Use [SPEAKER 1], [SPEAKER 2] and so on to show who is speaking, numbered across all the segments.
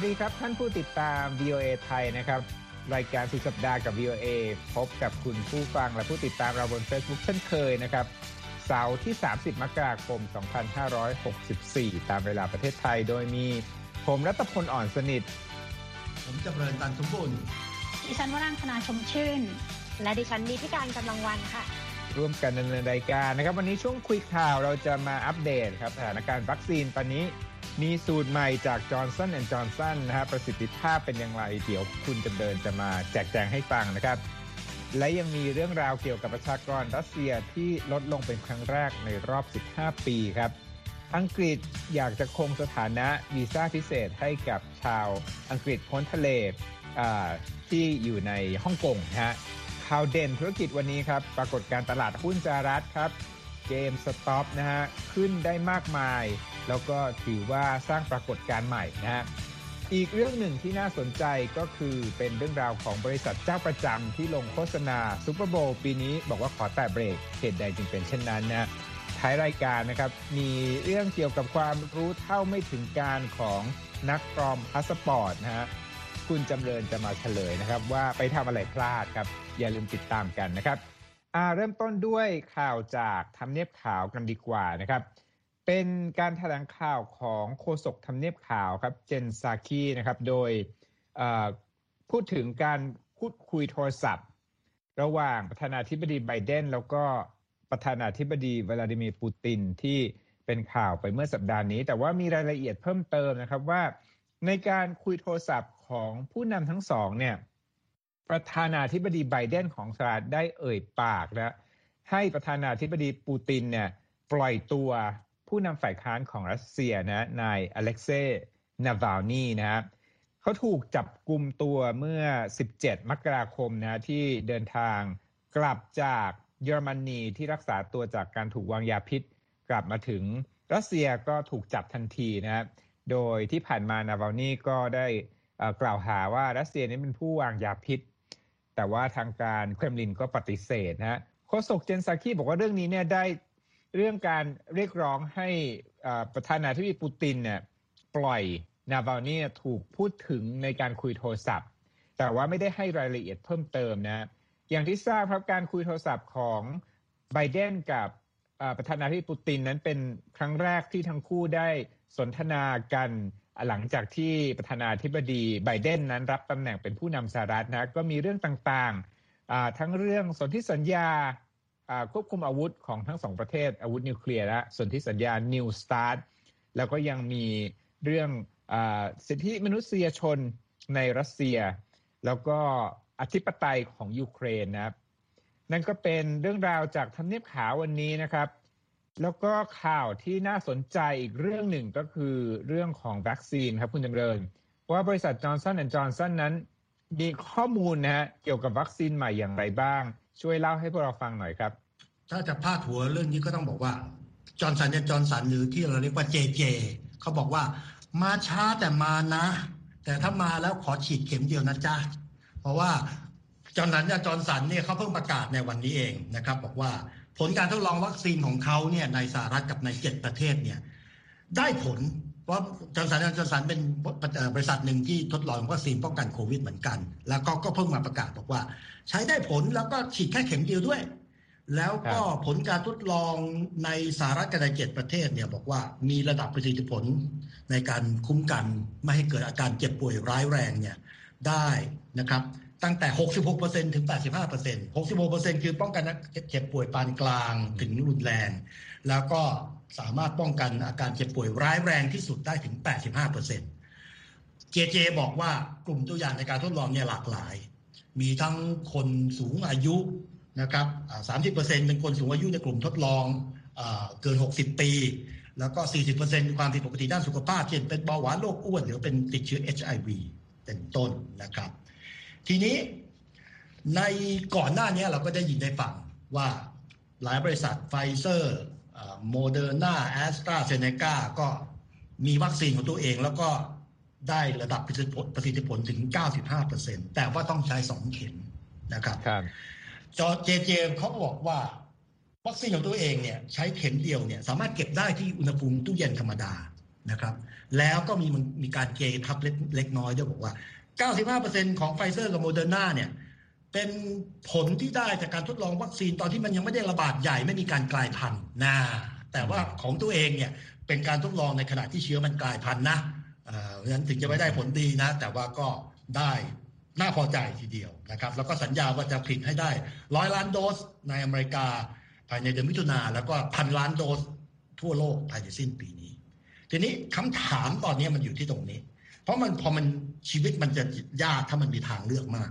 [SPEAKER 1] วัสดีครับท่านผู้ติดตาม VOA ไทยนะครับ รายการสุดสัปดาห์กับ VOA พบกับคุณผู้ฟังและผู้ติดตามเราบน Facebook เช่นเคยนะครับ เสาร์ที่ 30 มกราคม 2564 ตามเวลาประเทศไทย โดยมีผมรัตพลอ่อนสนิท
[SPEAKER 2] ผมจำเริญตันสมบูรณ์
[SPEAKER 3] ดิฉันวรังคณาชมชื่น
[SPEAKER 4] และดิฉันนิติการกำลังวันค่ะ
[SPEAKER 1] ร่วมกันดำเนินรายการนะครับ วันนี้ช่วงคุยข่าวเราจะมาอัปเดตครับสถานการณ์วัคซีนตอนนี้ มีสูตรใหม่จาก Johnson & Johnson นะฮะประสิทธิภาพเป็นอย่างไร เดี๋ยวคุณจำเริญจะมาแจกแจงให้ฟังนะครับ และยังมีเรื่องราวเกี่ยวกับประชากรรัสเซียที่ลดลงเป็นครั้งแรกในรอบ 15 ปีครับ อังกฤษอยากจะคงสถานะวีซ่าพิเศษให้กับชาวอังกฤษพ้นทะเลที่อยู่ในฮ่องกงนะฮะข่าวเด่นธุรกิจวันนี้ครับ ปรากฏการณ์ตลาดหุ้นสหรัฐครับ GameStop นะฮะขึ้นได้มากมาย แล้วก็ถือว่าสร้างปรากฏการณ์ใหม่นะฮะอีกเรื่องหนึ่งที่น่าสนใจก็คือเป็นเรื่องราวของบริษัทเจ้าประจำที่ลงโฆษณา Super Bowl ปีนี้บอกว่าขอแตะเบรกเหตุใดจึงเป็นเช่นนั้นนะท้ายรายการนะครับ มีเรื่องเกี่ยวกับความรู้เท่าไม่ถึงการณ์ของนักปลอมพาสปอร์ตนะฮะคุณจำเริญจะมาเฉลยนะครับ ว่าไปทำอะไรพลาดครับ อย่าลืมติดตามกันนะครับเริ่มต้นด้วยข่าวจากทำเนียบขาวกันดีกว่านะครับ เป็นการแถลงข่าวของโฆษกทำเนียบข่าวครับเจนซาคีนะครับโดยพูดถึงการพูดคุยโทรศัพท์ ระหว่างประธานาธิบดีไบเดนแล้วก็ประธานาธิบดีวลาดิมีร์ปูตินที่เป็นข่าวไปเมื่อสัปดาห์นี้ แต่ว่ามีรายละเอียดเพิ่มเติมนะครับว่า ในการคุยโทรศัพท์ของผู้นำทั้งสองเนี่ยประธานาธิบดีไบเดนของสหรัฐได้เอ่ยปากนะให้ประธานาธิบดีปูตินเนี่ยปล่อยตัว ผู้นำฝ่ายค้านของรัสเซียนะนายอเล็กเซย์นาวานีนะเขาถูกจับกลุ่มตัวเมื่อ 17 มกราคมนะที่เดินทางกลับจากเยอรมนีที่รักษาตัวจากการถูกวางยาพิษ กลับมาถึงรัสเซียก็ถูกจับทันทีนะโดยที่ผ่านมานาวานีก็ได้กล่าวหาว่ารัสเซียนี้เป็นผู้วางยาพิษ แต่ว่าทางการเครมลินก็ปฏิเสธนะฮะโฆษกเจนซาคีบอกว่าเรื่องนี้เนี่ยได้ เรื่องการเรียกร้องให้ประธานาธิบดีปูตินเนี่ยปล่อยนาวานีถูกพูดถึงในการคุยโทรศัพท์ แต่ว่าไม่ได้ให้รายละเอียดเพิ่มเติมนะ อย่างที่ทราบครับการคุยโทรศัพท์ของไบเดนกับประธานาธิบดีปูตินนั้นเป็นครั้งแรกที่ทั้งคู่ได้สนทนากันหลังจากที่ประธานาธิบดีไบเดนนั้นรับตำแหน่งเป็นผู้นำสหรัฐนะก็มีเรื่องต่างๆทั้งเรื่องสนธิสัญญา ควบคุมอาวุธของทั้งสองประเทศอาวุธนิวเคลียร์และสนธิสัญญา New START แล้วก็ยังมีเรื่องอสิทธิมนุษยชนในรัสเซีย แล้วก็อธิปไตยของยูเครนนะครับนั่นก็เป็นเรื่องราวจากทำเนียบขาววันนี้นะครับ แล้วก็ข่าวที่น่าสนใจอีกเรื่องหนึ่งก็คือเรื่องของวัคซีนครับคุณจำเริญ ว่าบริษัท Johnson & Johnson นั้นมีข้อมูลนะฮะเกี่ยวกับวัคซีนใหม่อย่างไรบ้าง ช่วยเล่าให้พวกเราฟังหน่อยครับ
[SPEAKER 2] ถ้าจะพาดหัวเรื่องนี้ก็ต้องบอกว่า Johnson & Johnson หรือที่เราเรียกว่า JJ เขาบอกว่า มาช้าแต่มานะ แต่ถ้ามาแล้วขอฉีดเข็มเดียวนะจ๊ะเพราะว่า Johnson Johnson เนี่ยเขาเพิ่งประกาศในวันนี้เองนะครับ บอกว่าผลการทดลองวัคซีนของเขาเนี่ยในสหรัฐกับในเจ็ดประเทศเนี่ยได้ผล ว่า Johnson Johnson เป็นบริษัทหนึ่งที่ทดลองวัคซีนป้องกันโควิดเหมือนกัน แล้วก็ก็เพิ่งมาประกาศบอกว่า ใช้ได้ผลแล้วก็ฉีดแค่เข็มเดียวด้วย แล้วก็ผลการทดลองในสหรัฐกับในเจ็ดประเทศเนี่ยบอกว่ามีระดับประสิทธิผลในการคุ้มกันไม่ให้เกิดอาการเจ็บป่วยร้ายแรงเนี่ยได้นะครับตั้งแต่ 66%ถึง 85% 66%คือป้องกันเจ็บป่วยปานกลางถึงรุนแรง แล้วก็ สามารถป้องกันอาการเจ็บป่วยร้ายแรงที่สุดได้ถึง 85%เจเจบอกว่ากลุ่มตัวอย่างในการทดลองเนี่ยหลากหลาย มีทั้งคนสูงอายุนะครับ30%เป็นคนสูงอายุในกลุ่มทดลองเกิน 60 ปี แล้วก็ 40%ความผิดปกติด้านสุขภาพ เช่นเป็นเบาหวานโรคอ้วน หรือเป็นติดเชื้อ HIV เป็นต้นนะครับ ทีนี้ในก่อนหน้านี้เราก็ได้ยินได้ฟังว่าหลายบริษัท Pfizer Moderna AstraZeneca ก็มีวัคซีนของตัวเองแล้วก็ได้ระดับประสิทธิผลประสิทธิผลถึง 95%แต่ว่าต้องใช้ 2 เข็มนะครับ
[SPEAKER 1] ครับ
[SPEAKER 2] JJ เขาบอกว่าวัคซีนของตัวเองเนี่ยใช้เข็มเดียวเนี่ยสามารถเก็บได้ที่อุณหภูมิตู้เย็นธรรมดานะครับ แล้วก็มีมีการเกทับเล็กน้อยด้วยบอกว่า 95%ของไฟเซอร์กับโมเดอร์นาเนี่ย เป็นผลที่ได้จากการทดลองวัคซีนตอนที่มันยังไม่ได้ระบาดใหญ่ไม่มีการกลายพันธุ์นะแต่ว่าของตัวเองเนี่ยเป็นการทดลองในขณะที่เชื้อมันกลายพันธุ์นะเพราะฉะนั้นถึงจะไม่ได้ผลดีนะ แต่ว่าก็ได้น่าพอใจทีเดียวนะครับ แล้วก็สัญญาว่าจะผลิตให้ได้ร้อยล้านโดสในอเมริกาภายในเดือนมิถุนาแล้วก็พันล้านโดสทั่วโลกภายในสิ้นปีนี้ ทีนี้คำถามตอนนี้มันอยู่ที่ตรงนี้ เพราะมันพอมันชีวิตมันจะยากถ้ามันมีทางเลือกมาก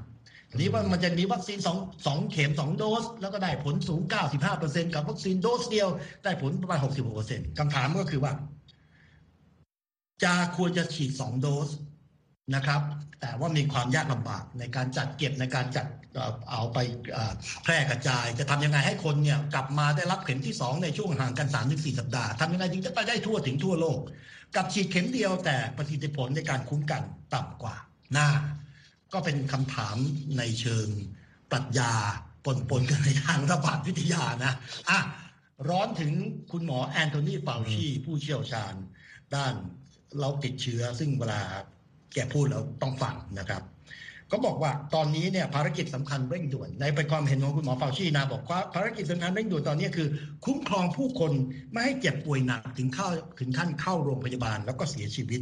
[SPEAKER 2] นี้ว่ามันจะมีวัคซีนสองสองเข็มสองโดส แล้วก็ได้ผลสูง 95%กับวัคซีนโดสเดียว ได้ผลประมาณ 66%คำถามก็คือว่า จะควรจะฉีดสองโดสนะครับ แต่ว่ามีความยากลำบากในการจัดเก็บในการจัดเอาไปแพร่กระจาย จะทำยังไงให้คนเนี่ยกลับมาได้รับเข็มที่ 2 ในช่วงห่างกัน 3-4 สัปดาห์ทำยังไงถึงจะไปได้ทั่วถึงทั่วโลก กับฉีดเข็มเดียวแต่ประสิทธิผลในการคุ้มกันต่ำกว่าหน้า ก็เป็นคำถามในเชิงปรัชญาปนปนกันในทางระบาดวิทยานะอะร้อนถึงคุณหมอแอนโทนีเปาชีผู้เชี่ยวชาญ ด้านเราติดเชื้อซึ่งเวลาแกพูดแล้วต้องฟังนะครับ ก็บอกว่าตอนนี้เนี่ยภารกิจสำคัญเร่งด่วน ในเป็นความเห็นของคุณหมอเฟาชีนะบอกว่าภารกิจสำคัญเร่งด่วนตอนนี้คือ คุ้มครองผู้คนไม่ให้เจ็บป่วยหนักถึงเข้าถึงขั้นเข้าโรงพยาบาลแล้วก็เสียชีวิต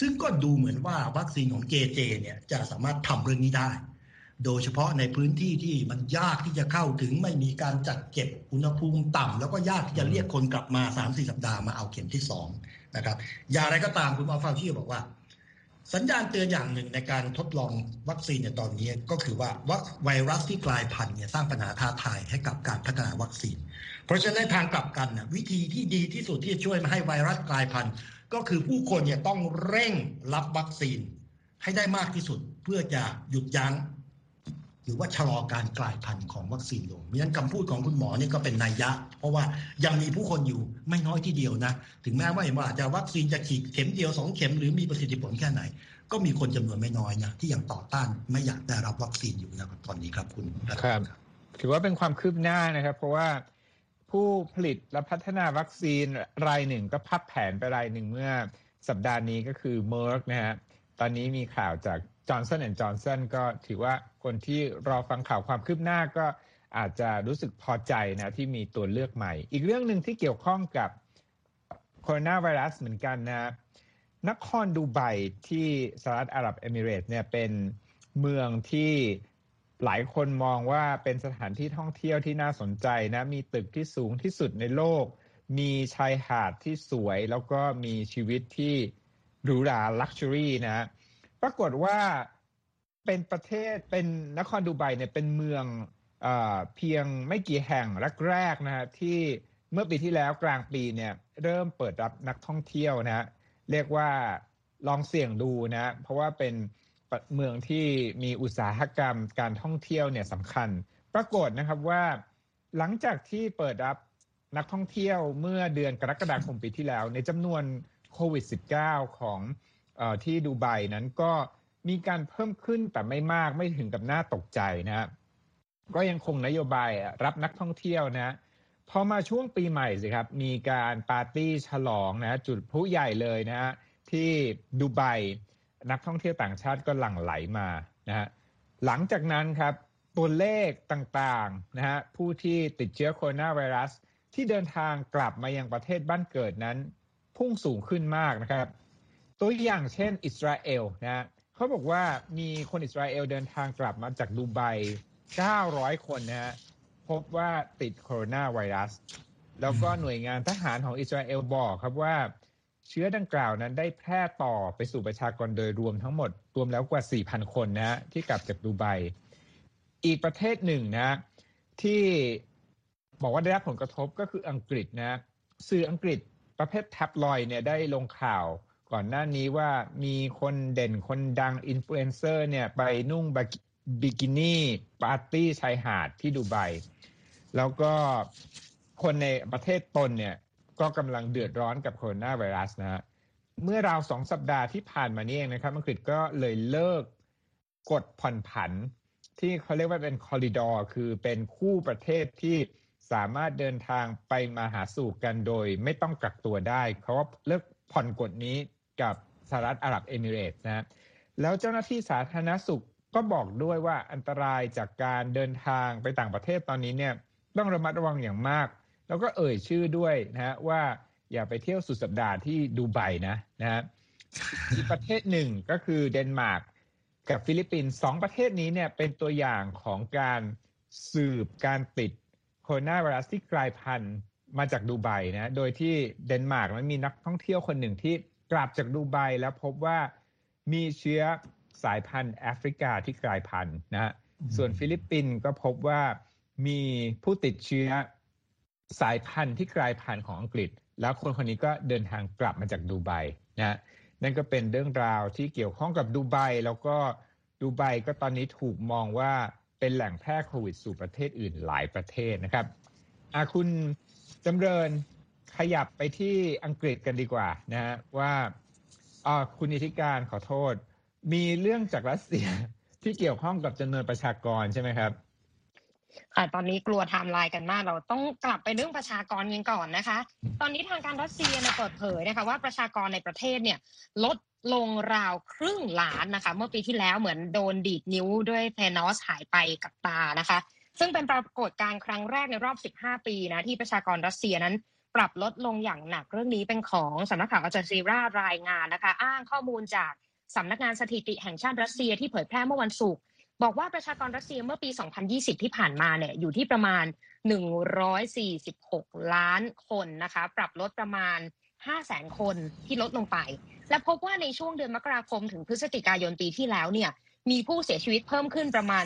[SPEAKER 2] ซึ่งก็ดูเหมือนว่าวัคซีนของเจเจเนี่ยจะสามารถทำเรื่องนี้ได้ โดยเฉพาะในพื้นที่ที่มันยากที่จะเข้าถึงไม่มีการจัดเก็บอุณหภูมิต่ำแล้วก็ยากที่จะเรียกคนกลับมา3-4สัปดาห์มาเอาเข็มที่2นะครับอย่างไรก็ตามคุณหมอเฟาชีบอกว่า สัญญาณเตือนอย่างหนึ่งในการทดลองวัคซีนในตอนนี้ก็คือว่าไวรัสที่กลายพันธุ์เนี่ยสร้างปัญหาท้าทายให้กับการพัฒนาวัคซีน เพราะฉะนั้นทางกลับกันนะวิธีที่ดีที่สุดที่จะช่วยมาให้ไวรัสกลายพันธุ์ก็คือผู้คนเนี่ยต้องเร่งรับวัคซีนให้ได้มากที่สุด เพื่อจะหยุดยั้ง หรือว่าชะลอการกลายพันธุ์ของวัคซีนลงเพราะฉะนั้นคำพูดของคุณหมอนี่ก็เป็นนัยยะ เพราะว่ายังมีผู้คนอยู่ไม่น้อยทีเดียวนะ ถึงแม้ว่าว่าจะวัคซีนจะฉีดเข็มเดียวสองเข็มหรือมีประสิทธิผลแค่ไหน ก็มีคนจำนวนไม่น้อยนะที่ยังต่อต้านไม่อยากได้รับวัคซีนอยู่นะครับตอนนี้ครับคุณ
[SPEAKER 1] ครับถือว่าเป็นความคืบหน้านะครับ เพราะว่าผู้ผลิตและพัฒนาวัคซีนรายหนึ่งก็พับแผนไปรายหนึ่งเมื่อสัปดาห์นี้ก็คือ Merck นะฮะตอนนี้มีข่าวจาก Johnson & Johnson ก็ถือว่าคนที่รอฟังข่าวความคืบหน้าก็อาจจะรู้สึกพอใจนะที่มีตัวเลือกใหม่ อีกเรื่องหนึ่งที่เกี่ยวข้องกับโคโรนาไวรัสเหมือนกันนะนครดูไบที่สหรัฐอาหรับเอมิเรตเนี่ยเป็นเมืองที่หลายคนมองว่าเป็นสถานที่ท่องเที่ยวที่น่าสนใจนะมีตึกที่สูงที่สุดในโลก มีชายหาดที่สวยแล้วก็มีชีวิตที่หรูหราลักชัวรี่นะ ปรากฏว่าเป็นประเทศเป็นนครดูไบเนี่ยเป็นเมืองเอเพียงไม่กี่แห่งแรกๆนะฮะที่เมื่อปีที่แล้วกลางปีเนี่ยเริ่มเปิดรับนักท่องเที่ยวนะเรียกว่าลองเสี่ยงดูนะเพราะว่าเป็นเมืองที่มีอุตสาหกรรมการท่องเที่ยวเนี่ยสำคัญ ปรากฏนะครับว่าหลังจากที่เปิดรับนักท่องเที่ยวเมื่อเดือนกรกฎาคมปีที่แล้ว ในจำนวนโควิด -19 ของ ที่ดูไบนั้นก็มีการเพิ่มขึ้นแต่ไม่มากไม่ถึงกับน่าตกใจนะก็ยังคงนโยบายรับนักท่องเที่ยวนะพอมาช่วงปีใหม่สิครับ มีการปาร์ตี้ฉลองนะจุดพลุใหญ่เลยนะฮะที่ดูไบนักท่องเที่ยวต่างชาติก็หลั่งไหลมานะฮะหลังจากนั้นครับตัวเลขต่างๆนะฮะผู้ที่ติดเชื้อโคโรนาไวรัส ที่เดินทางกลับมายังประเทศบ้านเกิดนั้น พุ่งสูงขึ้นมากนะครับ ตัวอย่างเช่น อิสราเอลนะเขาบอกว่ามีคนอิสราเอลเดินทางกลับมาจากดูไบ 900 คนนะฮะพบว่าติดโคโรนาไวรัส แล้วก็หน่วยงานทหารของอิสราเอลบอกครับว่า เชื้อดังกล่าวนั้นได้แพร่ต่อไปสู่ประชากรโดยรวมทั้งหมด รวมแล้วกว่า 4,000 คนนะที่กลับจากดูไบ อีกประเทศหนึ่งนะที่บอกว่าได้รับผลกระทบก็คืออังกฤษนะสื่ออังกฤษประเภทแท็บลอยเนี่ยได้ลงข่าว ก่อนหน้านี้ว่ามีคนเด่นคนดังอินฟลูเอนเซอร์เนี่ยไปนุ่งบิกินี่ปาร์ตี้ชายหาดที่ดูไบแล้วก็คนในประเทศตนเนี่ยก็กำลังเดือดร้อนกับโคโรนาไวรัสนะฮะเมื่อราวสองสัปดาห์ที่ผ่านมานี้เองนะครับอังกฤษก็เลยเลิกกดผ่อนผัน ที่เขาเรียกว่าเป็นคอริดอร์คือเป็นคู่ประเทศที่สามารถเดินทางไปมาหาสู่กันโดย ไม่ต้องกักตัวได้ เขาว่าเลิกผ่อนกฎนี้ กับสหรัฐอาหรับเอมิเรตส์นะแล้วเจ้าหน้าที่สาธารณสุขก็บอกด้วยว่าอันตรายจากการเดินทางไปต่างประเทศตอนนี้เนี่ยต้องระมัดระวังอย่างมาก แล้วก็เอ่ยชื่อด้วยนะฮะว่าอย่าไปเที่ยวสุดสัปดาห์ที่ดูไบนะนะฮะอีกประเทศหนึ่งก็คือเดนมาร์กกับฟิลิปปินส์สองประเทศนี้เนี่ยเป็นตัวอย่างของการสืบการติดโคโรนาไวรัสที่กลายพันธุ์มาจากดูไบนะ โดยที่เดนมาร์กมันมีนักท่องเที่ยวคนหนึ่งที่ กลับจากดูไบแล้วพบว่ามีเชื้อสายพันธุ์แอฟริกาที่กลายพันธุ์นะฮะส่วนฟิลิปปินส์ก็พบว่ามีผู้ติดเชื้อสายพันธุ์ที่กลายพันธุ์ของอังกฤษ แล้วคนคนนี้ก็เดินทางกลับมาจากดูไบนะนั่นก็เป็นเรื่องราวที่เกี่ยวข้องกับดูไบแล้วก็ดูไบก็ตอนนี้ถูกมองว่าเป็นแหล่งแพร่โควิดสู่ประเทศอื่นหลายประเทศนะครับอาคุณจำเริญ ขยับไปที่อังกฤษกันดีกว่านะฮะว่าอ๋อคุณอิธิการขอโทษ มีเรื่องจากรัสเซียที่เกี่ยวข้องกับจำนวนประชากรใช่ไหมครับ
[SPEAKER 4] ค่ะตอนนี้กลัวไทม์ไลน์กันมาก เราต้องกลับไปเรื่องประชากรกันก่อนนะคะ ตอนนี้ทางการรัสเซียเปิดเผยนะคะว่าประชากรในประเทศเนี่ยลดลงราวครึ่งล้านนะคะ เมื่อปีที่แล้วเหมือนโดนดีดนิ้วด้วย Thanos หายไปกับตานะคะ ซึ่งเป็นปรากฏการณ์ครั้งแรกในรอบ 15 ปีนะที่ประชากรรัสเซียนั้น ปรับลดลงอย่างหนักเรื่องนี้เป็นของสำนักข่าว Al Jazeera รายงานนะคะ อ้างข้อมูลจากสำนักงานสถิติแห่งชาติรัสเซียที่เผยแพร่เมื่อวันศุกร์บอกว่าประชากรรัสเซียเมื่อปี 2020 ที่ผ่านมาเนี่ยอยู่ที่ประมาณ 146 ล้านคนนะคะ ปรับลดประมาณ 500,000คนที่ลดลงไป และพบว่าในช่วงเดือนมกราคมถึงพฤศจิกายนปีที่แล้วเนี่ย มีผู้เสียชีวิตเพิ่มขึ้นประมาณ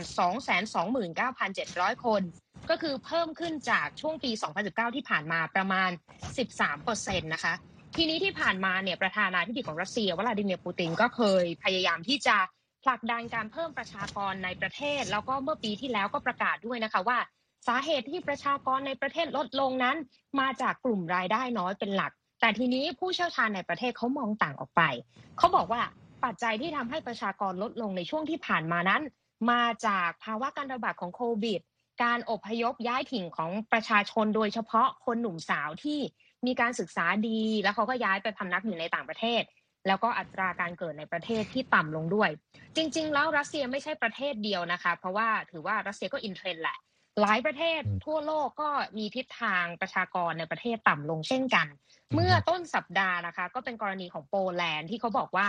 [SPEAKER 4] 229,700 คน ก็คือเพิ่มขึ้นจากช่วงปี 2019 ที่ผ่านมาประมาณ 13%นะคะ ทีนี้ที่ผ่านมาเนี่ยประธานาธิบดีของรัสเซียวลาดิเมียร์ปูตินก็เคยพยายามที่จะผลักดันการเพิ่มประชากรในประเทศ แล้วก็เมื่อปีที่แล้วก็ประกาศด้วยนะคะว่า สาเหตุที่ประชากรในประเทศลดลงนั้น มาจากกลุ่มรายได้น้อยเป็นหลัก แต่ทีนี้ผู้เชี่ยวชาญในประเทศเขามองต่างออกไป เขาบอกว่า ปัจจัยที่ทำให้ประชากรลดลงในช่วงที่ผ่านมานั้น มาจากภาวะการระบาดของโควิด การอพยพย้ายถิ่นของประชาชนโดยเฉพาะคนหนุ่มสาวที่มีการศึกษาดี แล้วเขาก็ย้ายไปพำนักอยู่ในต่างประเทศ แล้วก็อัตราการเกิดในประเทศที่ต่ำลงด้วย จริง ๆ แล้วรัสเซียไม่ใช่ประเทศเดียวนะคะ เพราะว่าถือว่ารัสเซียก็ in trend แหละ หลายประเทศทั่วโลกก็มีทิศทางประชากรในประเทศต่ำลงเช่นกัน เมื่อต้นสัปดาห์นะคะ ก็เป็นกรณีของโปแลนด์ที่เขาบอกว่า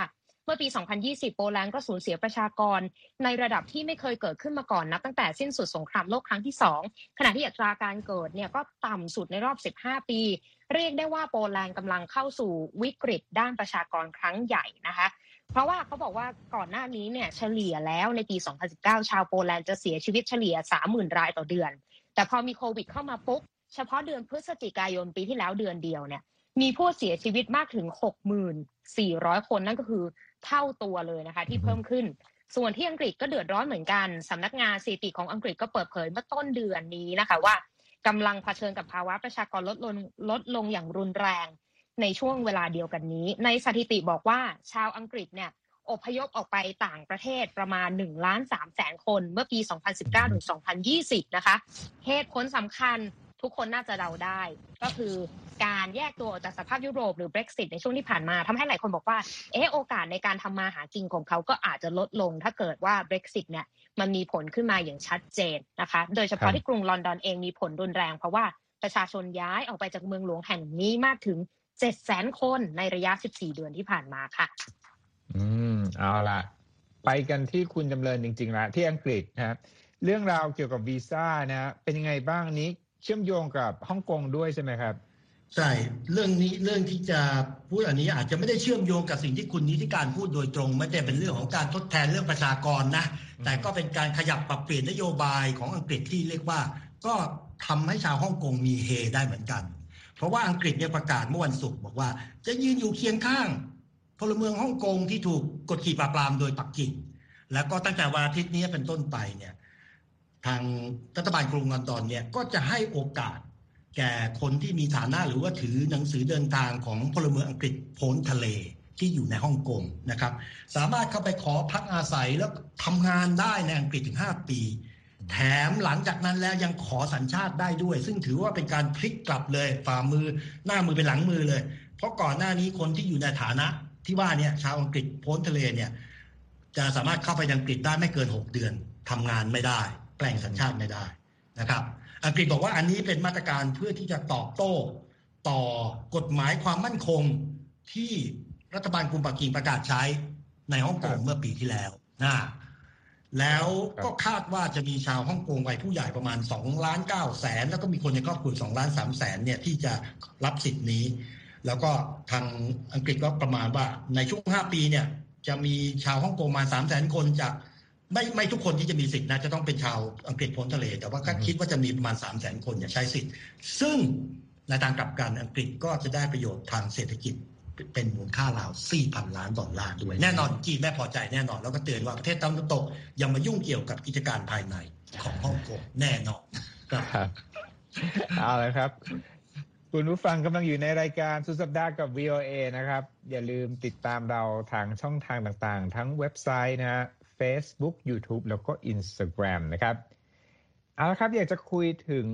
[SPEAKER 4] เมื่อปี 2020 โปแลนด์ก็สูญเสียประชากร ในระดับที่ไม่เคยเกิดขึ้นมาก่อนนับตั้งแต่สิ้นสุดสงครามโลกครั้งที่ 2 ขณะที่อัตราการเกิดเนี่ยก็ต่ำสุดในรอบ 15 ปี เรียกได้ว่าโปแลนด์กำลังเข้าสู่วิกฤตด้านประชากรครั้งใหญ่นะคะเพราะว่าเขาบอกว่าก่อนหน้านี้เนี่ยเฉลี่ยแล้วในปี 2019 ชาวโปแลนด์จะเสียชีวิตเฉลี่ย 30,000 รายต่อเดือน แต่พอมีโควิดเข้ามาปุ๊บเฉพาะเดือนพฤศจิกายนปีที่แล้วเดือนเดียวเนี่ย มีผู้เสียชีวิตมากถึง 64,000 คนนั่นก็คือเท่าตัวเลยนะคะ ที่เพิ่มขึ้น ส่วนที่อังกฤษก็เดือดร้อนเหมือนกันสำนักงานสถิติของอังกฤษก็เปิดเผยเมื่อต้นเดือนนี้นะคะว่ากำลังเผชิญกับภาวะประชากรลดลงลดลงอย่างรุนแรง ในช่วงเวลาเดียวกันนี้ ในสถิติบอกว่าชาวอังกฤษเนี่ยอพยพออกไปต่างประเทศประมาณ1ล้าน3แสนคนเมื่อปี 2019 ถึง 2020 นะคะ เหตุผลสำคัญ ทุกคนน่าจะเดาได้ ก็คือการแยกตัวออกจากสภาพยุโรปหรือ Brexit ในช่วงที่ผ่านมาทำให้หลายคนบอกว่า เออโอกาสในการทำมาหากินของเขาก็อาจจะลดลง ถ้าเกิดว่า Brexit เนี่ยมันมีผลขึ้นมาอย่างชัดเจนนะคะ โดยเฉพาะที่กรุงลอนดอนเองมีผลรุนแรง เพราะว่าประชาชนย้ายออกไปจากเมืองหลวงแห่งนี้มากถึง 7 0 0 0 0คนในระยะ 14 เดือนที่ผ่านมาค่ะ
[SPEAKER 1] อืม เอาละไปกันที่คุณจำเริญจริงๆแล้วที่อังกฤษนะเรื่องราวเกี่ยวกับวีซ่านะ เป็นยังไงบ้างนี้ เชื่อมโยงกับฮ่องกงด้วยใช่ไหมครับ
[SPEAKER 2] ใช่เรื่องนี้เรื่องที่จะพูดอันนี้อาจจะไม่ได้เชื่อมโยงกับสิ่งที่คุณนิติการพูดโดยตรง ไม่ได้เป็นเรื่องของการทดแทนเรื่องประชากรนะ แต่ก็เป็นการขยับปรับเปลี่ยนนโยบายของอังกฤษที่เรียกว่า ก็ทำให้ชาวฮ่องกงมีเฮได้เหมือนกัน เพราะว่าอังกฤษเนี่ยประกาศเมื่อวันศุกร์บอกว่า จะยืนอยู่เคียงข้าง พลเมืองฮ่องกงที่ถูกกดขี่ปราบปรามโดยปักกิ่งแล้วก็ตั้งแต่วันอาทิตย์นี้เป็นต้นไปเนี่ย ทางรัฐบาลกรุงลอนดอนเนี่ยก็จะให้โอกาสแก่คนที่มีฐานะหรือว่าถือหนังสือเดินทางของพลเมืองอังกฤษพ้นทะเลที่อยู่ในฮ่องกงนะครับ สามารถเข้าไปขอพักอาศัยแล้วทำงานได้ในอังกฤษถึง 5 ปี แถมหลังจากนั้นแล้วยังขอสัญชาติได้ด้วย ซึ่งถือว่าเป็นการพลิกกลับเลยฝ่ามือหน้ามือเป็นหลังมือเลย เพราะก่อนหน้านี้คนที่อยู่ในฐานะที่ว่าเนี่ยชาวอังกฤษพ้นทะเลเนี่ยจะสามารถเข้าไปอังกฤษได้ไม่เกิน 6 เดือนทำงานไม่ได้ แปลงสัญชาติไม่ได้นะครับ อังกฤษบอกว่าอันนี้เป็นมาตรการเพื่อที่จะตอบโต้ต่อกฎหมายความมั่นคงที่รัฐบาลกรุงปักกิ่งประกาศใช้ในฮ่องกงเมื่อปีที่แล้วนะแล้วก็คาดว่าจะมีชาวฮ่องกงวัยผู้ใหญ่ประมาณ2ล้าน9แสนแล้วก็มีคนในครอบครัว2ล้าน3แสนเนี่ยที่จะรับสิทธิ์นี้ แล้วก็ทางอังกฤษก็ประมาณว่าในช่วง 5 ปีเนี่ยจะมีชาวฮ่องกงมา3แสนคนจาก ไม่ไม่ทุกคนที่จะมีสิทธิ์นะจะต้องเป็นชาวอังกฤษพ้นทะเล แต่ว่าก็คิดว่าจะมีประมาณ3 0 0แสนคนเนี่ยใช้สิทธิ์ ซึ่งในทางกลับกันอังกฤษก็จะได้ประโยชน์ทางเศรษฐกิจเป็นมูลค่าราว4,000 ล้านดอลลาร์ด้วย แน่นอนจีนไม่พอใจแน่นอน แล้วก็เตือนว่าประเทศตะวันตกอย่ามายุ่งเกี่ยวกับกิจการภายในของฮ่องกงแน่นอนครับ
[SPEAKER 1] เอาละครับ คุณผู้ฟังกำลังอยู่ในรายการสุดสัปดาห์กับ VOA นะครับ อย่าลืมติดตามเราทางช่องทางต่างๆ ทั้งเว็บไซต์นะฮะ Facebook YouTube แล้วก็ Instagram นะครับเอาละครับอยากจะคุยถึง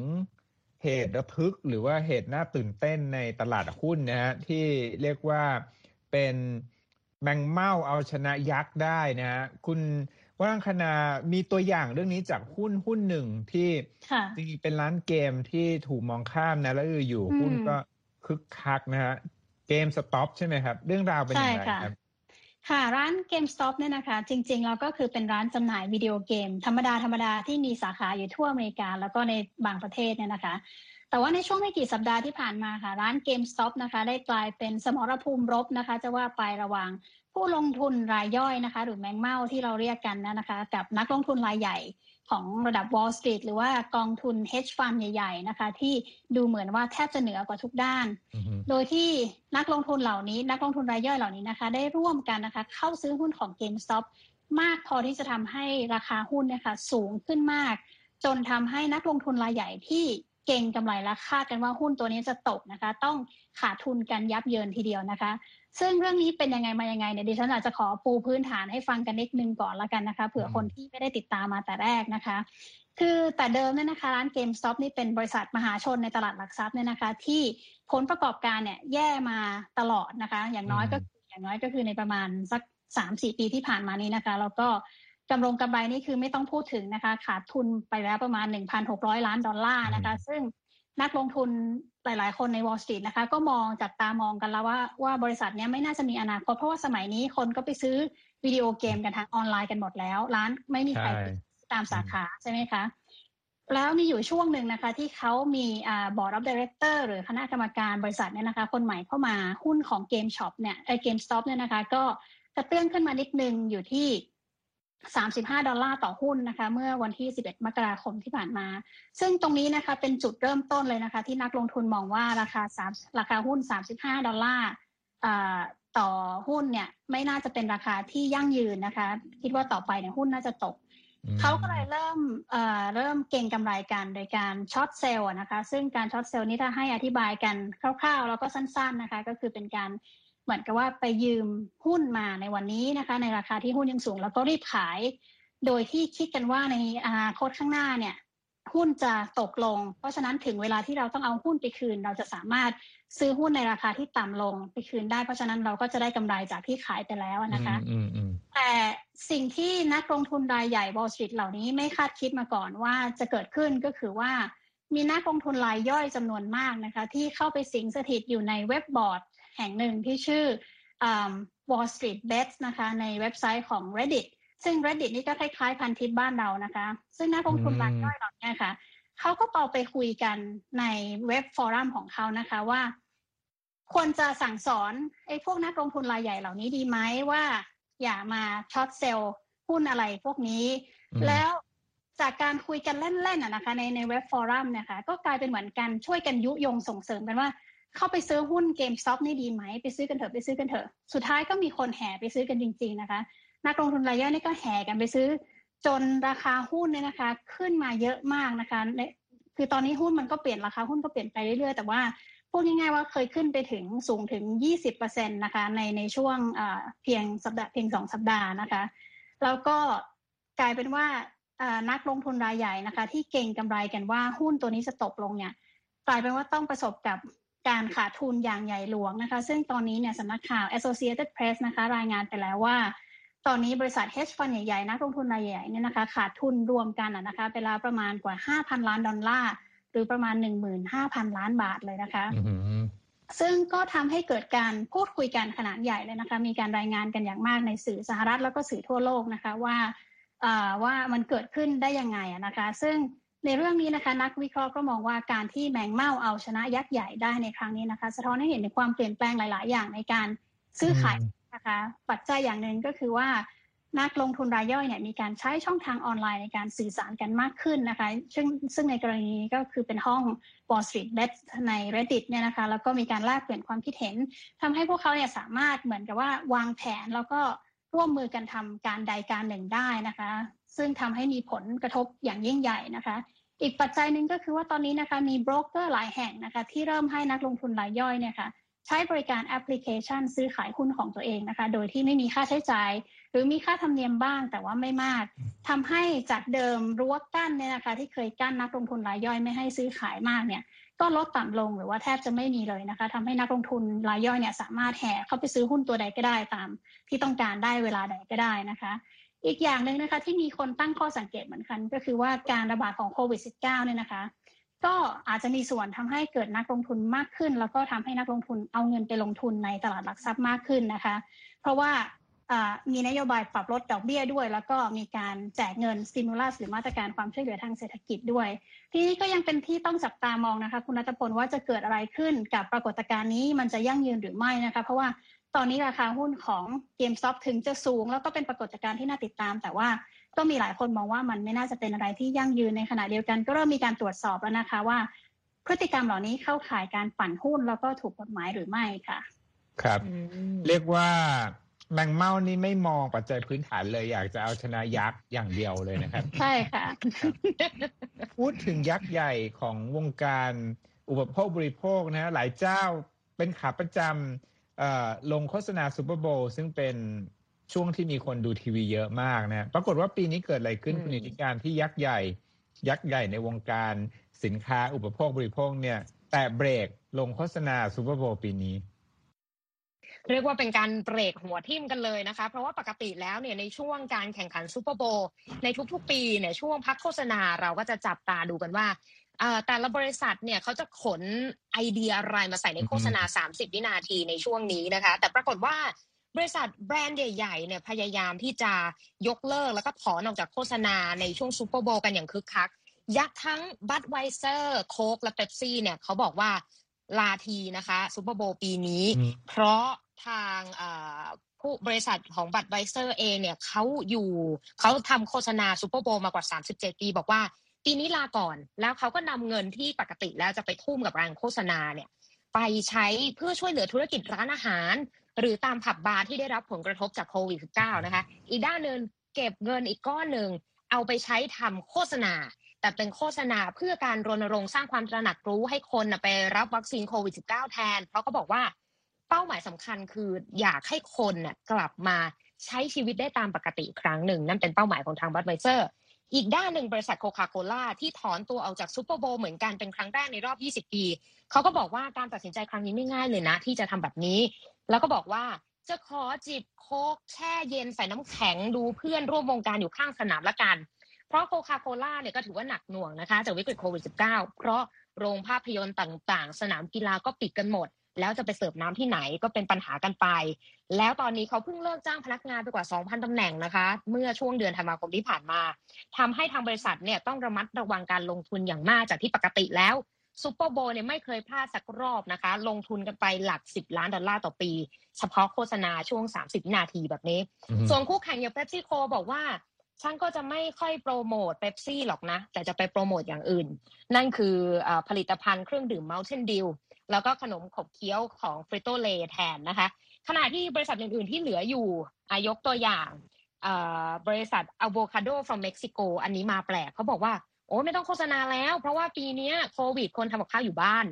[SPEAKER 1] เหตุระทึกหรือว่าเหตุน่าตื่นเต้นในตลาดหุ้นนะฮะที่เรียกว่าเป็นแมงเม่าเอาชนะยักษ์ได้นะฮะคุณว่างคณามีตัวอย่างเรื่องนี้จากหุ้นหุ้นหนึ่งที่
[SPEAKER 3] ค่ะ
[SPEAKER 1] จริงๆเป็นร้านเกมที่ถูกมองข้ามนะ แล้วอยู่
[SPEAKER 3] อืม
[SPEAKER 1] หุ้นก็คึกคักนะฮะเกมสต็อปใช่ไหมครับ เรื่องราวเป็นยังไง
[SPEAKER 3] ใช่ค่ะ
[SPEAKER 1] ครับ
[SPEAKER 3] ค่ะ ร้าน GameStop เนี่ยนะคะ จริงๆแล้วก็คือเป็นร้านจำหน่ายวิดีโอเกม ธรรมดาธรรมดาที่มีสาขาอยู่ทั่วอเมริกา แล้วก็ในบางประเทศเนี่ยนะคะ แต่ว่าในช่วงไม่กี่สัปดาห์ที่ผ่านมาค่ะ ร้าน GameStop นะคะ ได้กลายเป็นสมรภูมิรบนะคะ จะว่าไประหว่างผู้ลงทุนรายย่อยนะคะ หรือแมงเม่าที่เราเรียกกันนะคะ กับนักลงทุนรายใหญ่ของระดับ Wall Street หรือว่ากองทุน hedge fund ใหญ่ ๆ นะคะ ที่ดูเหมือนว่าแทบจะเหนือกว่าทุกด้าน
[SPEAKER 1] อือฮึ
[SPEAKER 3] โดยที่นักลงทุนเหล่านี้ นักลงทุนรายย่อยเหล่านี้นะคะ ได้ร่วมกันนะคะ เข้าซื้อหุ้นของ GameStop มากพอที่จะทำให้ราคาหุ้นเนี่ยค่ะสูงขึ้นมาก จนทำให้นักลงทุนรายใหญ่ที่ เก่งกำไรและคาดกันว่าหุ้นตัวนี้จะตกนะคะ ต้องขาดทุนกันยับเยินทีเดียวนะคะ ซึ่งเรื่องนี้เป็นยังไงมายังไงเนี่ยดิฉันอาจจะขอปูพื้นฐานให้ฟังกันนิดนึงก่อนละกันนะคะเผื่อคนที่ไม่ได้ติดตามมาแต่แรกนะคะ คือแต่เดิมเนี่ยนะคะร้าน GameStop นี่เป็นบริษัทมหาชนในตลาดหลักทรัพย์เนี่ยนะคะ ที่ผลประกอบการเนี่ยแย่มาตลอดนะคะ อย่างน้อยก็อย่างน้อยก็คือในประมาณสักสามสี่ปีที่ผ่านมานี้นะคะ แล้วก็ กำรงกำไรนี่คือไม่ต้องพูดถึงนะคะ ขาดทุนไปแล้วประมาณ 1,600 ล้านดอลลาร์นะคะ ซึ่งนักลงทุนหลาย ๆ คนใน Wall Street นะคะ ก็มองจับตามองกันแล้วว่าว่าบริษัทเนี้ยไม่น่าจะมีอนาคต เพราะว่าสมัยนี้คนก็ไปซื้อวิดีโอเกมกันทางออนไลน์กันหมดแล้ว ร้านไม่มีใคร
[SPEAKER 1] ใช่
[SPEAKER 3] ตามสาขาใช่ไหมคะ แล้วมีอยู่ช่วงหนึ่งนะคะ ที่เขามีอ่า board of director หรือคณะกรรมการบริษัทเนี่ยนะคะ คนใหม่เข้ามาหุ้นของ Game Shop เนี่ยไอเกมสต็อปเนี่ยนะคะ ก็กระเตื้องขึ้นมานิดนึงอยู่ที่ 35 ดอลลาร์ต่อหุ้นนะคะ เมื่อวันที่ 11 มกราคมที่ผ่านมา ซึ่งตรงนี้นะคะเป็นจุดเริ่มต้นเลยนะคะ ที่นักลงทุนมองว่าราคา3ราคาหุ้น 35 ดอลลาร์อ่าต่อหุ้นเนี่ยไม่น่าจะเป็นราคาที่ยั่งยืนนะคะ คิดว่าต่อไปเนี่ยหุ้นน่าจะตก
[SPEAKER 1] อืม
[SPEAKER 3] เขาก็เลยเริ่มเอ่อเริ่มเก็งกำไรกันโดยการ short sell นะคะ ซึ่งการ short sell นี้ถ้าให้อธิบายกันคร่าวๆ แล้วก็สั้น ๆนะคะ ก็คือเป็นการ เหมือนกับว่าไปยืมหุ้นมาในวันนี้นะคะ ในราคาที่หุ้นยังสูง แล้วก็รีบขาย โดยที่คิดกันว่าในอนาคตข้างหน้าเนี่ยหุ้นจะตกลง เพราะฉะนั้นถึงเวลาที่เราต้องเอาหุ้นไปคืน เราจะสามารถซื้อหุ้นในราคาที่ต่ำลงไปคืนได้ เพราะฉะนั้นเราก็จะได้กำไรจากที่ขายไปแล้วนะคะ
[SPEAKER 1] อืมอืม
[SPEAKER 3] แต่สิ่งที่นักลงทุนรายใหญ่ Wall Street เหล่านี้ไม่คาดคิดมาก่อนว่าจะเกิดขึ้นก็คือว่ามีนักลงทุนรายย่อยจำนวนมากนะคะ ที่เข้าไปสิงสถิตอยู่ในเว็บบอร์ด แห่งหนึ่งที่ชื่ออ่า Wall Street Bets นะคะในเว็บไซต์ของ Reddit ซึ่ง Reddit นี่ก็คล้ายๆพันทิปบ้านเรานะคะ ซึ่งนักลงทุนรายย่อยเหล่านี้ค่ะเขาก็เข้าไปคุยกันใน web forum ของเขานะคะว่า ควรจะสั่งสอนไอ้พวกนักลงทุนรายใหญ่เหล่านี้ดีไหมว่า อย่ามา short sell หุ้นอะไรพวกนี้
[SPEAKER 1] อืม
[SPEAKER 3] แล้วจากการคุยกันเล่นๆอะนะคะ ในใน web forum เนี่ยค่ะก็กลายเป็นเหมือนกับช่วยกันยุยงส่งเสริมกันว่า เข้าไปซื้อหุ้นเกม s ต็อปนี่ดีไหมไปซื้อกันเถอะไปซื้อกันเถอะ สุดท้ายก็มีคนแห่ไปซื้อกันจริง ๆนะคะ นักลงทุนรายย่อยนี่ก็แห่กันไปซื้อ จนราคาหุ้นเนี่ยนะคะ ขึ้นมาเยอะมากนะคะในคือตอนนี้หุ้นมันก็เปลี่ยนราคาหุ้นก็เปลี่ยนไปเรื่อยๆ แต่ว่าพูดง่ายๆว่าเคยขึ้นไปถึงสูงถึง 20%นะคะในในช่วงเพียงสัปดาห์เพียงสองสัปดาห์นะคะ แล้วก็กลายเป็นว่าอ่านักลงทุนรายใหญ่นะคะ ที่เก่งกำไรกันว่าหุ้นตัวนี้จะตกลงเนี่ยกลายเป็นว่าต้องประสบกับ การขาดทุนอย่างใหญ่หลวงนะคะ ซึ่งตอนนี้เนี่ยสำนักข่าว Associated Press นะคะ รายงานไปแล้วว่า ตอนนี้บริษัท hedge fund ใหญ่ๆนักลงทุนรายใหญ่เนี่ยนะคะขาดทุนรวมกันนะคะไปแล้วประมาณกว่า 5,000 ล้านดอลลาร์หรือประมาณ 15,000 ล้านบาทเลยนะคะซึ่งก็ทำให้เกิดการพูดคุยกันขนาดใหญ่เลยนะคะ มีการรายงานกันอย่างมากในสื่อสหรัฐแล้วก็สื่อทั่วโลกนะคะว่าว่ามันเกิดขึ้นได้ยังไงนะคะ ซึ่ง ในเรื่องนี้นะคะนักวิเคราะห์ก็มองว่าการที่แมงเม่าเอาชนะยักษ์ใหญ่ได้ในครั้งนี้นะคะ สะท้อนให้เห็นในความเปลี่ยนแปลงหลาย ๆ อย่างในการซื้อขายนะคะ ปัจจัยอย่างหนึ่งก็คือว่านักลงทุนรายย่อยเนี่ยมีการใช้ช่องทางออนไลน์ในการสื่อสารกันมากขึ้นนะคะ ซึ่งซึ่งในกรณีนี้ก็คือเป็นห้อง Wall Street Bet ใน Reddit เนี่ยนะคะ แล้วก็มีการแลกเปลี่ยนความคิดเห็นทำให้พวกเขาเนี่ยสามารถเหมือนกับว่าวางแผนแล้วก็ร่วมมือกันทำการใดการหนึ่งได้นะคะ ซึ่งทำให้มีผลกระทบอย่างยิ่งใหญ่นะคะ อีกปัจจัยหนึ่งก็คือว่าตอนนี้นะคะมีโบรกเกอร์หลายแห่งนะคะที่เริ่มให้นักลงทุนรายย่อยเนี่ยค่ะใช้บริการแอปพลิเคชันซื้อขายหุ้นของตัวเองนะคะ โดยที่ไม่มีค่าใช้จ่าย หรือมีค่าธรรมเนียมบ้างแต่ว่าไม่มากทำให้จากเดิมรั้วกั้นเนี่ยนะคะ ที่เคยกั้นนักลงทุนรายย่อยไม่ให้ซื้อขายมากเนี่ย ก็ลดต่ำลงหรือว่าแทบจะไม่มีเลยนะคะทำให้นักลงทุนรายย่อยเนี่ยสามารถแห่เข้าไปซื้อหุ้นตัวใดก็ได้ตาม ที่ต้องการได้เวลาใดก็ได้นะคะ อีกอย่างหนึ่งนะคะที่มีคนตั้งข้อสังเกตเหมือนกัน ก็คือว่าการระบาดของโควิด -19 เนี่ยนะคะ ก็อาจจะมีส่วนทำให้เกิดนักลงทุนมากขึ้น แล้วก็ทำให้นักลงทุนเอาเงินไปลงทุนในตลาดหลักทรัพย์มากขึ้นนะคะ เพราะว่ามีนโยบายปรับลดดอกเบี้ยด้วย แล้วก็มีการแจกเงินสติมูลัสหรือมาตรการความช่วยเหลือทางเศรษฐกิจด้วย ทีนี้ก็ยังเป็นที่ต้องจับตามองนะคะ คุณนัทพลว่าจะเกิดอะไรขึ้นกับปรากฏการณ์นี้มันจะยั่งยืนหรือไม่นะคะ เพราะว่า ตอนนี้ราคาหุ้นของ GameStop ถึงจะสูง แล้วก็เป็นปรากฏการณ์ที่น่าติดตาม แต่ว่าก็มีหลายคนมองว่ามันไม่น่าจะเป็นอะไรที่ยั่งยืนในขณะเดียวกัน ก็เริ่มมีการตรวจสอบแล้วนะคะว่า พฤติกรรมเหล่านี้เข้าข่ายการปั่นหุ้นแล้วก็ถูกกฎหมายหรือไม่ค่ะ
[SPEAKER 1] ครับ เรียกว่าแมงเม่านี่ไม่มองปัจจัยพื้นฐานเลยอยากจะเอาชนะยักษ์อย่างเดียวเลยนะครับ
[SPEAKER 3] ใช่ค่ะ
[SPEAKER 1] พูดถึงยักษ์ใหญ่ของวงการอุปโภคบริโภคนะฮะหลายเจ้าเป็นขาประจำ ลงโฆษณาซูเปอร์โบว์ซึ่งเป็นช่วงที่มีคนดูทีวีเยอะมากนะปรากฏว่าปีนี้เกิดอะไรขึ้นคุณอิทธิการที่ยักษ์ใหญ่ ยักษ์ใหญ่ในวงการสินค้าอุปโภคบริโภคเนี่ย แตะเบรกลงโฆษณาซูเปอร์โบว์ปีนี้
[SPEAKER 4] เรียกว่าเป็นการเบรกหัวทิ่มกันเลยนะคะ เพราะว่าปกติแล้วเนี่ยในช่วงการแข่งขันซูเปอร์โบว์ในทุกๆ ปีเนี่ยช่วงพักโฆษณาเราก็จะจับตาดูกันว่า แต่ละบริษัทเนี่ยเขาจะขนไอเดียอะไรมาใส่ในโฆษณา 30 วินาทีในช่วงนี้นะคะ แต่ปรากฏว่าบริษัทแบรนด์ใหญ่ๆเนี่ยพยายามที่จะยกเลิกแล้วก็ถอนออกจากโฆษณาในช่วงซูเปอร์โบว์กันอย่างคึกคัก ยักษ์ทั้งบัตไวเซอร์โค้กและเป๊ปซี่เนี่ยเขาบอกว่าลาทีนะคะซูเปอร์โบว์ปีนี้ เพราะทางผู้บริษัทของบัตไวเซอร์เองเนี่ยเขาอยู่เขาทำโฆษณาซูเปอร์โบว์มากว่า 37 ปี บอกว่า ปีนี้ลาก่อน แล้วเขาก็นำเงินที่ปกติแล้วจะไปทุ่มกับแรงโฆษณาเนี่ยไปใช้เพื่อช่วยเหลือธุรกิจร้านอาหาร หรือตามผับบาร์ที่ได้รับผลกระทบจากโควิด -19 นะคะ อีกด้านหนึ่งเก็บเงินอีกก้อนหนึ่งเอาไปใช้ทำโฆษณา แต่เป็นโฆษณาเพื่อการรณรงค์สร้างความตระหนักรู้ให้คนไปรับวัคซีนโควิด -19 แทน เพราะเขาบอกว่าเป้าหมายสำคัญคืออยากให้คนกลับมาใช้ชีวิตได้ตามปกติครั้งหนึ่ง นั่นเป็นเป้าหมายของทางบัตไวเซอร์ อีกด้านหนึ่งบริษัทโคคาโคล่าที่ถอนตัวออกจากซูเปอร์โบว์เหมือนกันเป็นครั้งแรกในรอบ 20 ปี เขาก็บอกว่าการตัดสินใจครั้งนี้ไม่ง่ายเลยนะ ที่จะทำแบบนี้ แล้วก็บอกว่าจะขอจิบโค้กแช่เย็นใส่น้ำแข็งดูเพื่อนร่วมวงการอยู่ข้างสนามละกัน เพราะโคคาโคล่าเนี่ยก็ถือว่าหนักหน่วงนะคะจากวิกฤตโควิด -19 เพราะโรงภาพยนตร์ต่างๆ สนามกีฬาก็ปิดกันหมด แล้วจะไปเสิร์ฟน้ำที่ไหนก็เป็นปัญหากันไป แล้วตอนนี้เขาเพิ่งเลิกจ้างพนักงานไปกว่า 2,000ตำแหน่งนะคะ เมื่อช่วงเดือนธันวาคมที่ผ่านมาทำให้ทางบริษัทเนี่ยต้องระมัดระวังการลงทุนอย่างมากจากที่ปกติแล้วซูเปอร์โบว์เนี่ยไม่เคยพลาดสักรอบนะคะ ลงทุนกันไปหลัก 10 ล้านดอลลาร์ต่อปี เฉพาะโฆษณาช่วง 30วินาทีแบบนี้ ส่วนคู่แข่งอย่างเป๊ปซี่โคบอกว่าฉันก็จะไม่ค่อยโปรโมทเป๊ปซี่หรอกนะ แต่จะไปโปรโมทอย่างอื่น นั่นคืออผลิตภัณฑ์เครื่องดื่ม Mountain Dew แล้วก็ขนมขบเคี้ยวของ Frito Lay แทนนะคะ ขณะที่บริษัทอื่น ๆ ที่เหลืออยู่อายกตัวอย่างบริษัท Avocado from Mexico อันนี้มาแปลกเขาบอกว่า โอ้ไม่ต้องโฆษณาแล้ว เพราะว่าปีนี้โควิดคนทำกับข้าวอยู่บ้าน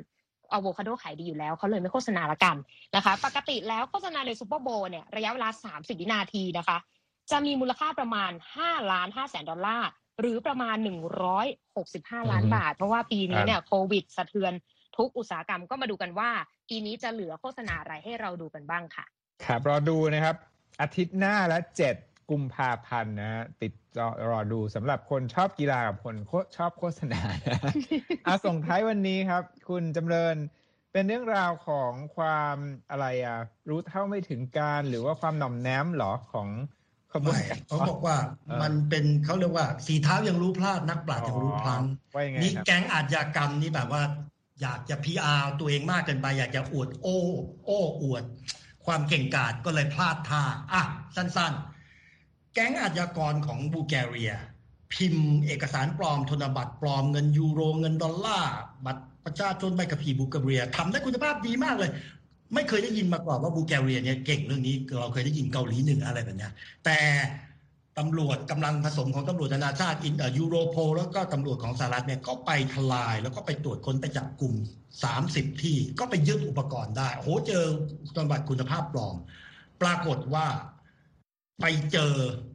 [SPEAKER 4] อะโวคาโดขายดีอยู่แล้วเขาเลยไม่โฆษณาละกันนะคะ ปกติแล้วโฆษณาในซูเปอร์โบเนี่ยระยะเวลา 30 วินาทีนะคะ จะมีมูลค่าประมาณ 5 ล้าน5แสนดอลลาร์ หรือประมาณ 165 ล้านบาท เพราะว่าปีนี้เนี่ยโควิดสะเทือน ทุกอุตสาหกรรมก็มาดูกันว่า ปีนี้จะเหลือโฆษณาอะไรให้เราดูกันบ้างค่ะ
[SPEAKER 1] ครับ รอดูนะครับ อาทิตย์หน้าและเจ็ดกุมภาพันธ์นะฮะติดรอรอดูสำหรับคนชอบกีฬากับคนชอบโฆษณาอาส่งท้ายวันนี้ครับ คุณจำเริญเป็นเรื่องราวของความอะไรอะ รู้เท่าไม่ถึงการหรือว่าความหน่อมแนมหรอของขบวนการ
[SPEAKER 2] เขาบอกว่ามันเป็นเขาเรียกว่า สีเท้ายังรู้พลาดนักปราชญ์ยังรู้พลังนี่แก๊งอาชญากรรมนี่แบบว่า อยากจะพีอาร์ตัวเองมากเกินไป อยากจะอวดโอ้โอ้อวด ความเก่งกาจก็เลยพลาดท่า อะ สั้นๆ แก๊งอาชญากรของบูแกเรีย พิมพ์เอกสารปลอมธนบัตรปลอมเงินยูโรเงินดอลลาร์บัตรประชาชนใบขับขี่บูแกเรียทำได้คุณภาพดีมากเลย ไม่เคยได้ยินมาก่อนว่าบูแกเรียเนี่ยเก่งเรื่องนี้เราเคยได้ยินเกาหลีหนึ่งอะไรแบบนี้แต่ ตำรวจกำลังผสมของตำรวจนานาชาติอินยูโรโพแล้วก็ตำรวจของสหรัฐเนี่ยก็ไปทลาย แล้วก็ไปตรวจค้นไปจับกลุ่ม 30 ที่ก็ไปยึดอุปกรณ์ได้โหเจอตำบัตรคุณภาพปลอม ปรากฏว่าไปเจอ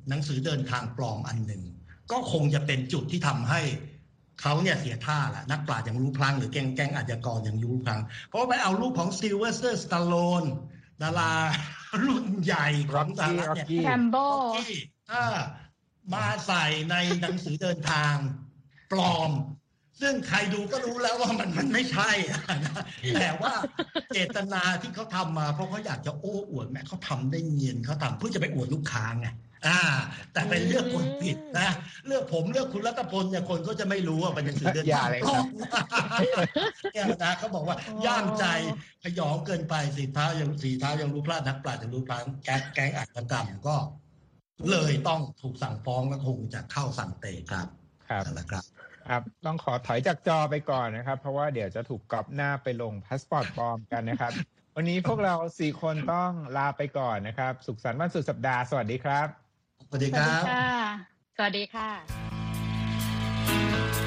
[SPEAKER 2] หนังสือเดินทางปลอมอันหนึ่ง ก็คงจะเป็นจุดที่ทำให้เขาเนี่ยเสียท่าละนักปราชญ์ยังรู้พลั้งหรือแก๊งแก๊งอาชญากรยังรู้พลั้ง เพราะไปเอารูปของซิลเวสเตอร์สตาโลนดารารุ่นใหญ่ของสหรัฐเนี่ย
[SPEAKER 3] แรมโบ้
[SPEAKER 2] มาใส่ในหนังสือเดินทางปลอม ซึ่งใครดูก็รู้แล้วว่ามันมันไม่ใช่แต่ว่าเจตนาที่เขาทำมา เพราะเขาอยากจะโอ้อวดว่าเขาทำได้เนียนเขาทำเพื่อจะไปอวดลูกค้าไงอ่า แต่เป็นเลือกคนผิดนะเลือกผมเลือกคุณรัตพลเนี่ยคนก็จะไม่รู้ว่าเป็นหนังสือเดินทางเนี่ยนะเขาบอกว่าย่ามใจขยองเกินไปสีเท้ายังสีเท้ายังรู้พลาดนักปราชญ์ยังรู้พลาดแก๊งแก๊งอัตกรรมก็ เลยต้องถูกสั่งฟ้องและคงจะเข้าสั่งเตะครับ
[SPEAKER 1] ครับ
[SPEAKER 2] นะครับ
[SPEAKER 1] ครับต้องขอถอยจากจอไปก่อนนะครับ เพราะว่าเดี๋ยวจะถูกกรอบหน้าไปลงพาสปอร์ตปลอมกันนะครับ วันนี้พวกเราสี่คนต้องลาไปก่อนนะครับ สุขสันต์วันสุดสัปดาห์สวัสดีครับ
[SPEAKER 2] สวัสดีครับ
[SPEAKER 4] สวัสดีค่ะ